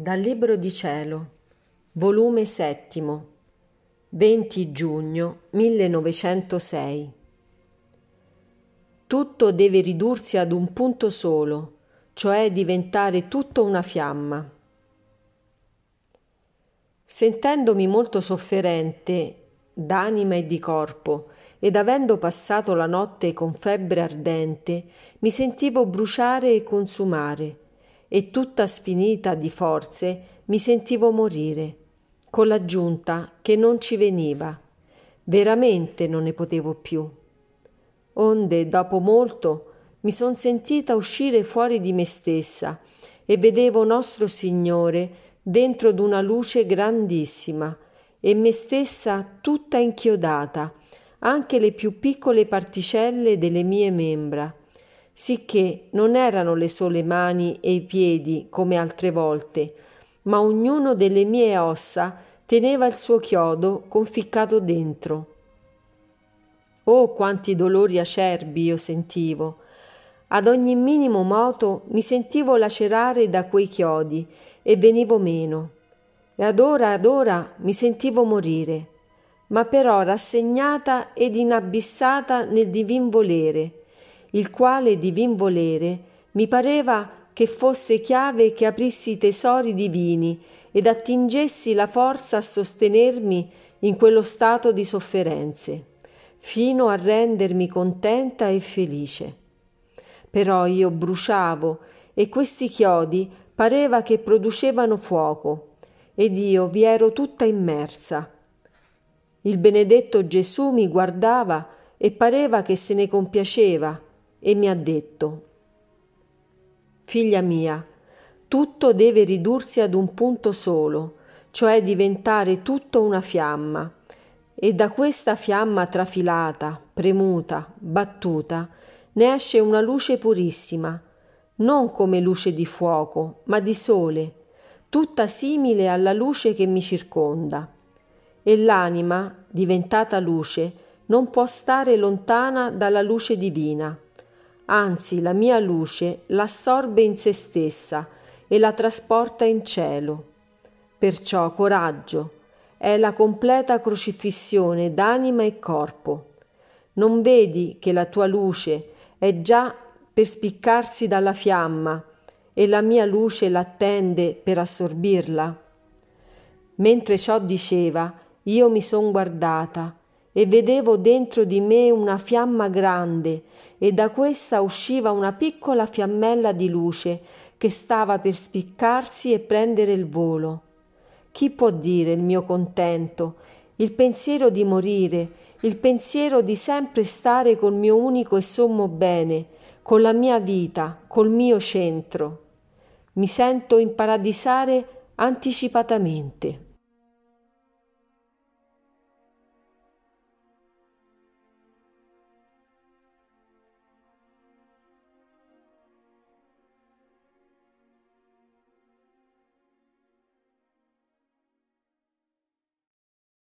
Dal Libro di Cielo, volume settimo, 20 giugno 1906. Tutto deve ridursi ad un punto solo, cioè diventare tutto una fiamma. Sentendomi molto sofferente d'anima e di corpo, ed avendo passato la notte con febbre ardente, mi sentivo bruciare e consumare e tutta sfinita di forze mi sentivo morire, con l'aggiunta che non ci veniva. Veramente non ne potevo più. Onde, dopo molto, mi son sentita uscire fuori di me stessa e vedevo nostro Signore dentro d'una luce grandissima e me stessa tutta inchiodata, anche le più piccole particelle delle mie membra sicché non erano le sole mani e i piedi come altre volte, ma ognuno delle mie ossa teneva il suo chiodo conficcato dentro. Oh, quanti dolori acerbi io sentivo! Ad ogni minimo moto mi sentivo lacerare da quei chiodi e venivo meno. E ad ora ad ora mi sentivo morire, ma però rassegnata ed inabissata nel divin volere, il quale divin volere mi pareva che fosse chiave che aprissi i tesori divini ed attingessi la forza a sostenermi in quello stato di sofferenze, fino a rendermi contenta e felice. Però io bruciavo e questi chiodi pareva che producevano fuoco, ed io vi ero tutta immersa. Il benedetto Gesù mi guardava e pareva che se ne compiaceva, e mi ha detto Figlia mia, tutto deve ridursi ad un punto solo, cioè diventare tutto una fiamma, e da questa fiamma trafilata, premuta, battuta, ne esce una luce purissima, non come luce di fuoco, ma di sole, tutta simile alla luce che mi circonda. E l'anima, diventata luce, non può stare lontana dalla luce divina anzi la mia luce l'assorbe in se stessa e la trasporta in cielo. Perciò coraggio, è la completa crocifissione d'anima e corpo. Non vedi che la tua luce è già per spiccarsi dalla fiamma e la mia luce l'attende per assorbirla? Mentre ciò diceva, io mi son guardata e vedevo dentro di me una fiamma grande e da questa usciva una piccola fiammella di luce che stava per spiccarsi e prendere il volo. Chi può dire il mio contento, il pensiero di morire, il pensiero di sempre stare col mio unico e sommo bene, con la mia vita, col mio centro? Mi sento imparadisare anticipatamente.